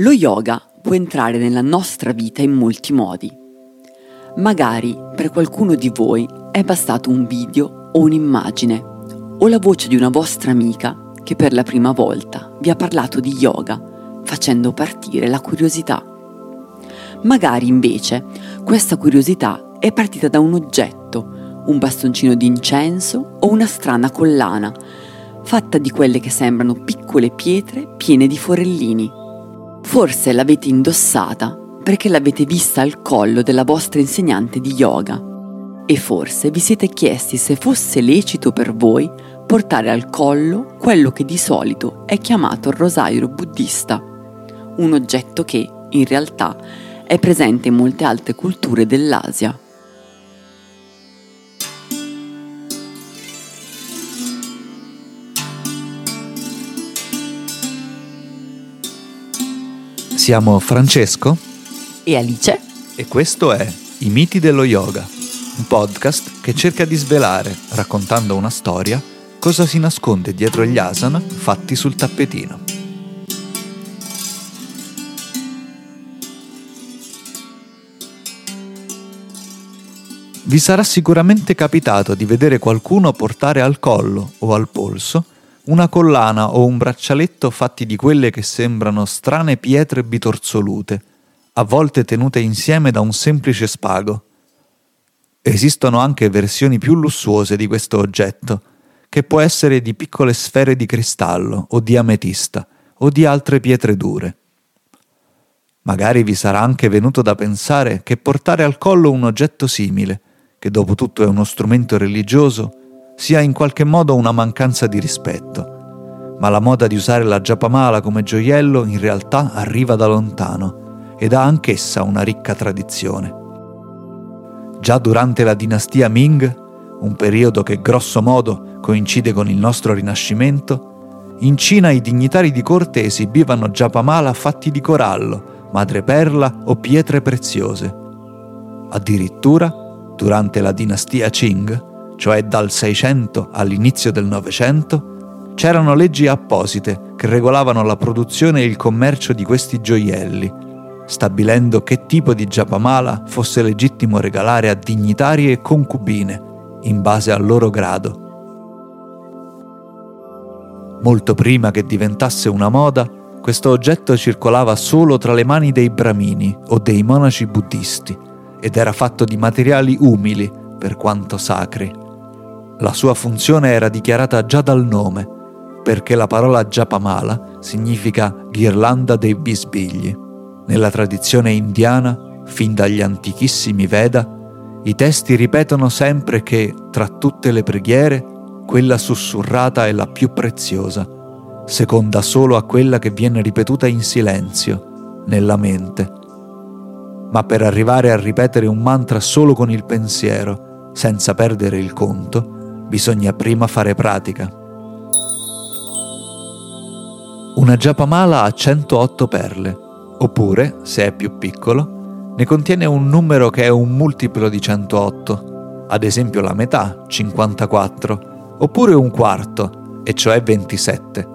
Lo yoga può entrare nella nostra vita in molti modi. Magari per qualcuno di voi è bastato un video o un'immagine o la voce di una vostra amica che per la prima volta vi ha parlato di yoga facendo partire la curiosità. Magari invece questa curiosità è partita da un oggetto, un bastoncino d'incenso o una strana collana, fatta di quelle che sembrano piccole pietre piene di forellini. Forse l'avete indossata perché l'avete vista al collo della vostra insegnante di yoga e forse vi siete chiesti se fosse lecito per voi portare al collo quello che di solito è chiamato il rosario buddista, un oggetto che, in realtà, è presente in molte altre culture dell'Asia. Siamo Francesco e Alice e questo è I miti dello yoga, un podcast che cerca di svelare, raccontando una storia, cosa si nasconde dietro gli asana fatti sul tappetino. Vi sarà sicuramente capitato di vedere qualcuno portare al collo o al polso una collana o un braccialetto fatti di quelle che sembrano strane pietre bitorsolute, a volte tenute insieme da un semplice spago. Esistono anche versioni più lussuose di questo oggetto, che può essere di piccole sfere di cristallo o di ametista o di altre pietre dure. Magari vi sarà anche venuto da pensare che portare al collo un oggetto simile, che dopo tutto è uno strumento religioso, sia in qualche modo una mancanza di rispetto, ma la moda di usare la giapamala come gioiello in realtà arriva da lontano ed ha anch'essa una ricca tradizione. Già durante la dinastia Ming, un periodo che grosso modo coincide con il nostro Rinascimento, in Cina i dignitari di corte esibivano giapamala fatti di corallo, madreperla o pietre preziose. Addirittura, durante la dinastia Qing, cioè dal 600 all'inizio del Novecento, c'erano leggi apposite che regolavano la produzione e il commercio di questi gioielli, stabilendo che tipo di giapamala fosse legittimo regalare a dignitari e concubine, in base al loro grado. Molto prima che diventasse una moda, questo oggetto circolava solo tra le mani dei bramini o dei monaci buddisti ed era fatto di materiali umili, per quanto sacri. La sua funzione era dichiarata già dal nome, perché la parola Japamala significa ghirlanda dei bisbigli. Nella tradizione indiana, fin dagli antichissimi Veda, i testi ripetono sempre che, tra tutte le preghiere, quella sussurrata è la più preziosa, seconda solo a quella che viene ripetuta in silenzio, nella mente. Ma per arrivare a ripetere un mantra solo con il pensiero, senza perdere il conto, bisogna prima fare pratica. Una giapamala ha 108 perle, oppure, se è più piccolo, ne contiene un numero che è un multiplo di 108, ad esempio la metà, 54, oppure un quarto, e cioè 27.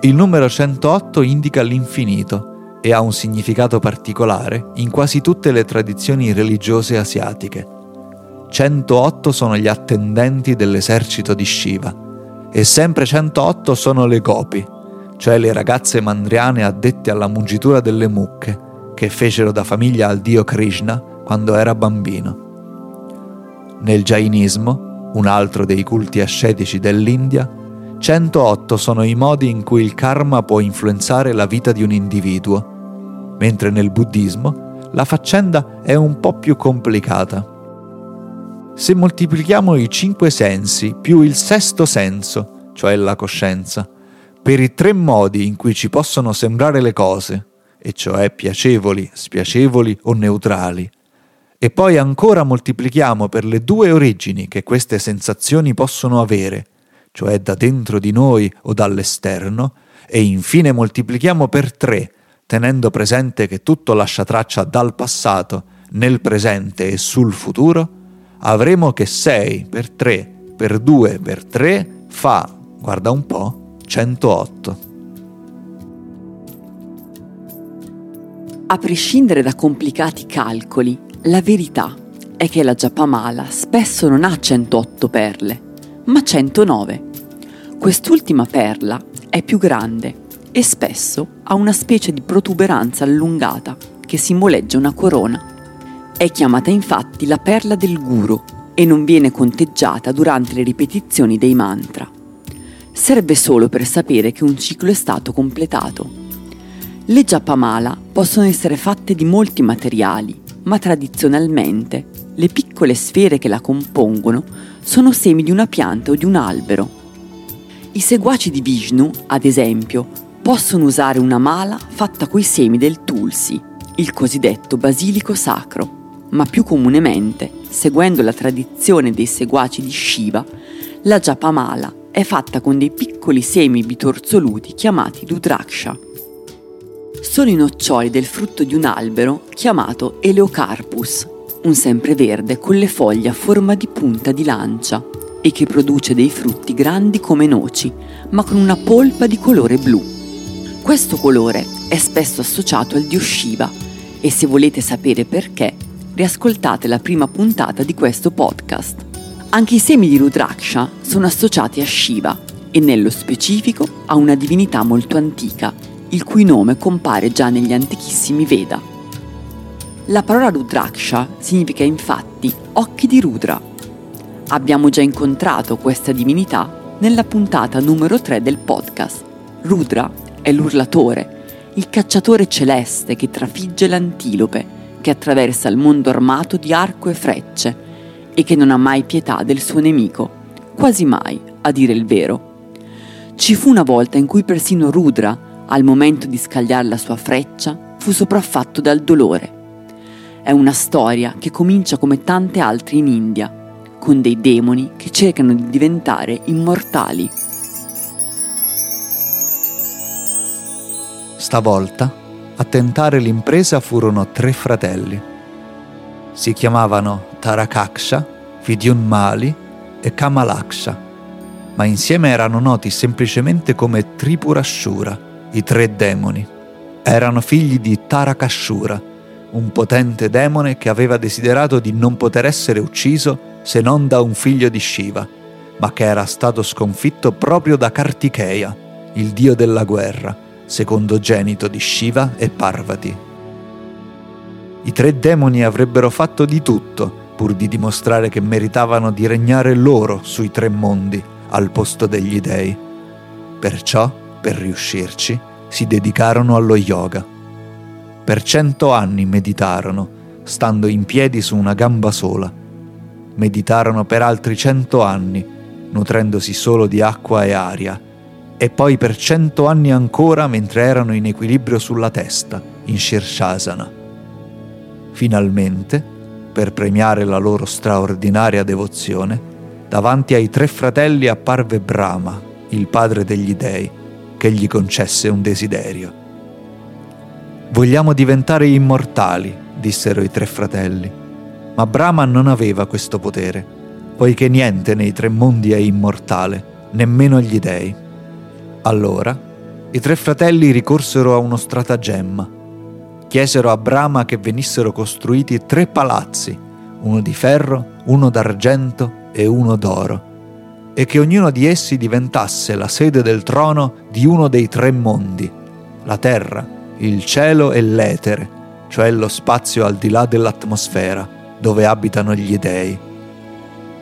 Il numero 108 indica l'infinito e ha un significato particolare in quasi tutte le tradizioni religiose asiatiche 108 sono gli attendenti dell'esercito di Shiva e sempre 108 sono le gopi, cioè le ragazze mandriane addette alla mungitura delle mucche, che fecero da famiglia al dio Krishna quando era bambino. Nel Jainismo, un altro dei culti ascetici dell'India, 108 sono i modi in cui il karma può influenzare la vita di un individuo, mentre nel buddismo la faccenda è un po' più complicata. Se moltiplichiamo i cinque sensi più il sesto senso, cioè la coscienza, per i tre modi in cui ci possono sembrare le cose, e cioè piacevoli, spiacevoli o neutrali, e poi ancora moltiplichiamo per le due origini che queste sensazioni possono avere, cioè da dentro di noi o dall'esterno, e infine moltiplichiamo per tre, tenendo presente che tutto lascia traccia dal passato, nel presente e sul futuro, avremo che 6 per 3 per 2 per 3 fa, guarda un po', 108. A prescindere da complicati calcoli, la verità è che la Giapamala spesso non ha 108 perle, ma 109. Quest'ultima perla è più grande e spesso ha una specie di protuberanza allungata che simboleggia una corona. È chiamata infatti la perla del guru e non viene conteggiata durante le ripetizioni dei mantra. Serve solo per sapere che un ciclo è stato completato. Le Japamala possono essere fatte di molti materiali, ma tradizionalmente le piccole sfere che la compongono sono semi di una pianta o di un albero. I seguaci di Vishnu, ad esempio, possono usare una mala fatta coi semi del tulsi, il cosiddetto basilico sacro, ma più comunemente, seguendo la tradizione dei seguaci di Shiva, la japamala è fatta con dei piccoli semi bitorzoluti chiamati Rudraksha. Sono i noccioli del frutto di un albero chiamato Eleocarpus, un sempreverde con le foglie a forma di punta di lancia e che produce dei frutti grandi come noci, ma con una polpa di colore blu. Questo colore è spesso associato al dio Shiva e se volete sapere perché, riascoltate la prima puntata di questo podcast. Anche i semi di Rudraksha sono associati a Shiva e nello specifico a una divinità molto antica, il cui nome compare già negli antichissimi Veda. La parola Rudraksha significa infatti occhi di Rudra. Abbiamo già incontrato questa divinità nella puntata numero 3 del podcast. Rudra è l'urlatore, il cacciatore celeste che trafigge l'antilope, che attraversa il mondo armato di arco e frecce e che non ha mai pietà del suo nemico, quasi mai, a dire il vero. Ci fu una volta in cui persino Rudra, al momento di scagliare la sua freccia, fu sopraffatto dal dolore è una storia che comincia come tante altre in India, con dei demoni che cercano di diventare immortali. Stavolta a tentare l'impresa furono tre fratelli. Si chiamavano Tarakaksha, Vidyunmali e Kamalaksha, ma insieme erano noti semplicemente come Tripurashura, i tre demoni. Erano figli di Tarakashura, un potente demone che aveva desiderato di non poter essere ucciso se non da un figlio di Shiva, ma che era stato sconfitto proprio da Kartikeya, il dio della guerra, secondogenito di Shiva e Parvati. I tre demoni avrebbero fatto di tutto pur di dimostrare che meritavano di regnare loro sui tre mondi al posto degli dei. Perciò, per riuscirci, si dedicarono allo yoga. Per cento anni meditarono, stando in piedi su una gamba sola. Meditarono per altri cento anni, nutrendosi solo di acqua e aria, e poi per cento anni ancora mentre erano in equilibrio sulla testa, in Shirshasana. Finalmente, per premiare la loro straordinaria devozione, davanti ai tre fratelli apparve Brahma, il padre degli dei, che gli concesse un desiderio. Vogliamo diventare immortali, dissero i tre fratelli. Ma Brahma non aveva questo potere, poiché niente nei tre mondi è immortale, nemmeno gli dei. Allora, i tre fratelli ricorsero a uno stratagemma chiesero a Brahma che venissero costruiti tre palazzi, uno di ferro, uno d'argento e uno d'oro, e che ognuno di essi diventasse la sede del trono di uno dei tre mondi, la terra, il cielo e l'etere, cioè lo spazio al di là dell'atmosfera, dove abitano gli dei.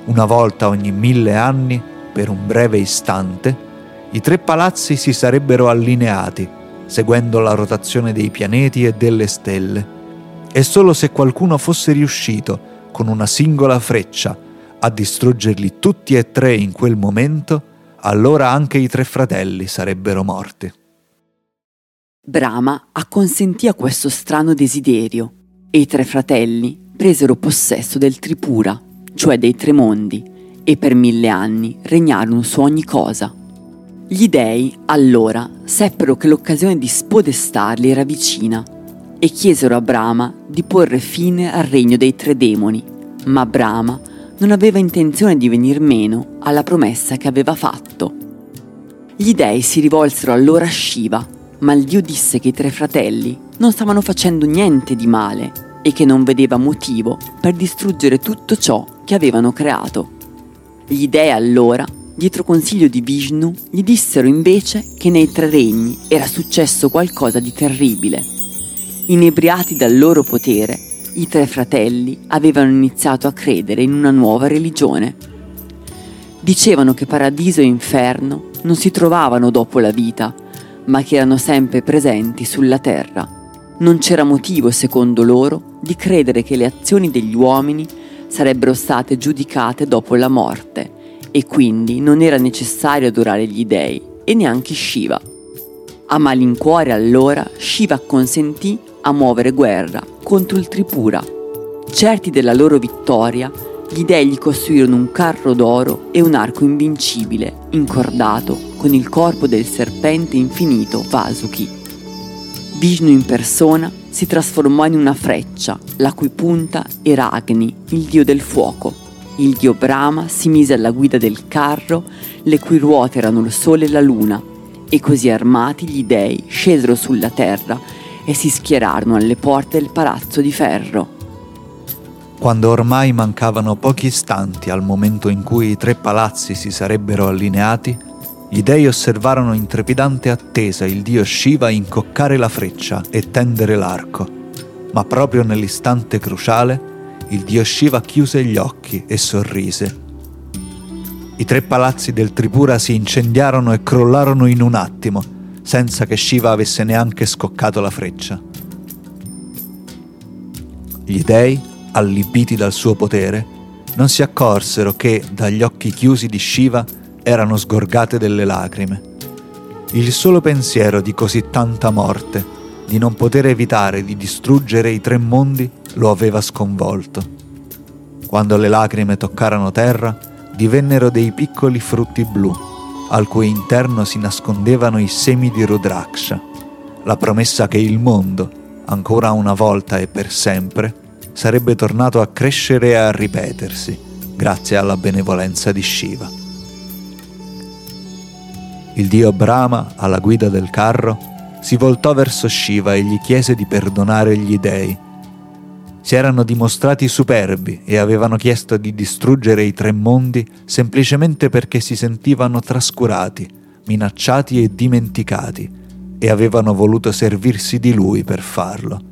Una volta ogni mille anni, per un breve istante, i tre palazzi si sarebbero allineati seguendo la rotazione dei pianeti e delle stelle. E solo se qualcuno fosse riuscito, con una singola freccia, a distruggerli tutti e tre in quel momento, allora anche i tre fratelli sarebbero morti. Brahma acconsentì a questo strano desiderio e i tre fratelli presero possesso del Tripura, cioè dei tre mondi, e per mille anni regnarono su ogni cosa. Gli dei, allora, seppero che l'occasione di spodestarli era vicina e chiesero a Brahma di porre fine al regno dei tre demoni, ma Brahma non aveva intenzione di venir meno alla promessa che aveva fatto. Gli dei si rivolsero allora a Shiva, ma il dio disse che i tre fratelli non stavano facendo niente di male e che non vedeva motivo per distruggere tutto ciò che avevano creato. Gli dei allora, dietro consiglio di Vishnu, gli dissero invece che nei tre regni era successo qualcosa di terribile. Inebriati dal loro potere, i tre fratelli avevano iniziato a credere in una nuova religione. Dicevano che paradiso e inferno non si trovavano dopo la vita, ma che erano sempre presenti sulla terra. Non c'era motivo, secondo loro, di credere che le azioni degli uomini sarebbero state giudicate dopo la morte e quindi non era necessario adorare gli dei e neanche Shiva. A malincuore allora Shiva consentì a muovere guerra contro il Tripura. Certi della loro vittoria, gli dei gli costruirono un carro d'oro e un arco invincibile, incordato con il corpo del serpente infinito Vasuki. Vishnu in persona si trasformò in una freccia, la cui punta era Agni, il dio del fuoco. Il dio Brahma si mise alla guida del carro, le cui ruote erano il sole e la luna, e così armati gli dei scesero sulla terra e si schierarono alle porte del palazzo di ferro. Quando ormai mancavano pochi istanti al momento in cui i tre palazzi si sarebbero allineati, gli dei osservarono in trepidante attesa il dio Shiva incoccare la freccia e tendere l'arco. Ma proprio nell'istante cruciale, il dio Shiva chiuse gli occhi e sorrise. I tre palazzi del Tripura si incendiarono e crollarono in un attimo, senza che Shiva avesse neanche scoccato la freccia. Gli dei, allibiti dal suo potere, non si accorsero che dagli occhi chiusi di Shiva erano sgorgate delle lacrime. Il solo pensiero di così tanta morte, di non poter evitare di distruggere i tre mondi, lo aveva sconvolto. Quando le lacrime toccarono terra, divennero dei piccoli frutti blu, al cui interno si nascondevano i semi di Rudraksha, la promessa che il mondo, ancora una volta e per sempre, sarebbe tornato a crescere e a ripetersi, grazie alla benevolenza di Shiva. Il dio Brahma, alla guida del carro, si voltò verso Shiva e gli chiese di perdonare gli dei. Si erano dimostrati superbi e avevano chiesto di distruggere i tre mondi semplicemente perché si sentivano trascurati, minacciati e dimenticati, e avevano voluto servirsi di lui per farlo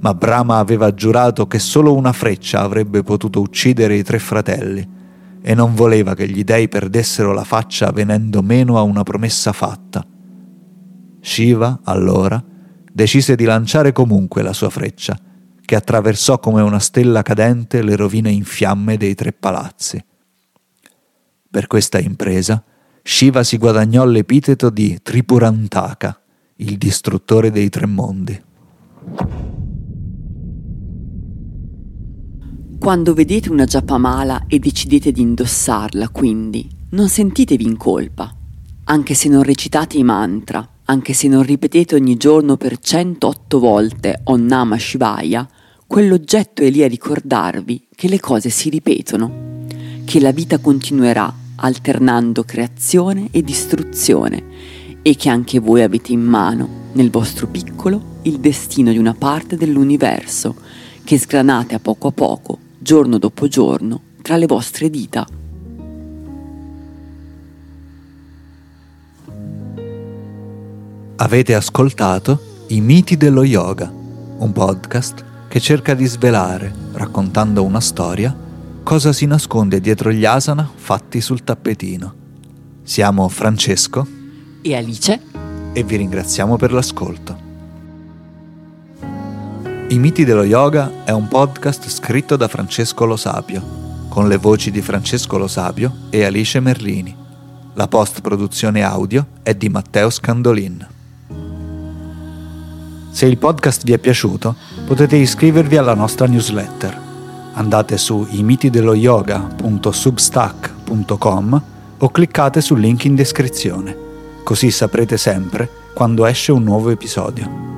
ma Brahma aveva giurato che solo una freccia avrebbe potuto uccidere i tre fratelli e non voleva che gli dei perdessero la faccia venendo meno a una promessa fatta. Shiva, allora, decise di lanciare comunque la sua freccia, che attraversò come una stella cadente le rovine in fiamme dei tre palazzi. Per questa impresa, Shiva si guadagnò l'epiteto di Tripurantaka, il distruttore dei tre mondi. Quando vedete una giappamala e decidete di indossarla, quindi, non sentitevi in colpa. Anche se non recitate i mantra, anche se non ripetete ogni giorno per 108 volte Om Namah Shivaya, quell'oggetto è lì a ricordarvi che le cose si ripetono, che la vita continuerà alternando creazione e distruzione e che anche voi avete in mano, nel vostro piccolo, il destino di una parte dell'universo che sgranate a poco a poco giorno dopo giorno, tra le vostre dita. Avete ascoltato I miti dello yoga, un podcast che cerca di svelare, raccontando una storia, cosa si nasconde dietro gli asana fatti sul tappetino. Siamo Francesco e Alice e vi ringraziamo per l'ascolto. I miti dello yoga è un podcast scritto da Francesco Lo Sapio, con le voci di Francesco Lo Sapio e Alice Merlini. La post-produzione audio è di Matteo Scandolin. Se il podcast vi è piaciuto, potete iscrivervi alla nostra newsletter. Andate su imitidelloyoga.substack.com o cliccate sul link in descrizione, così saprete sempre quando esce un nuovo episodio.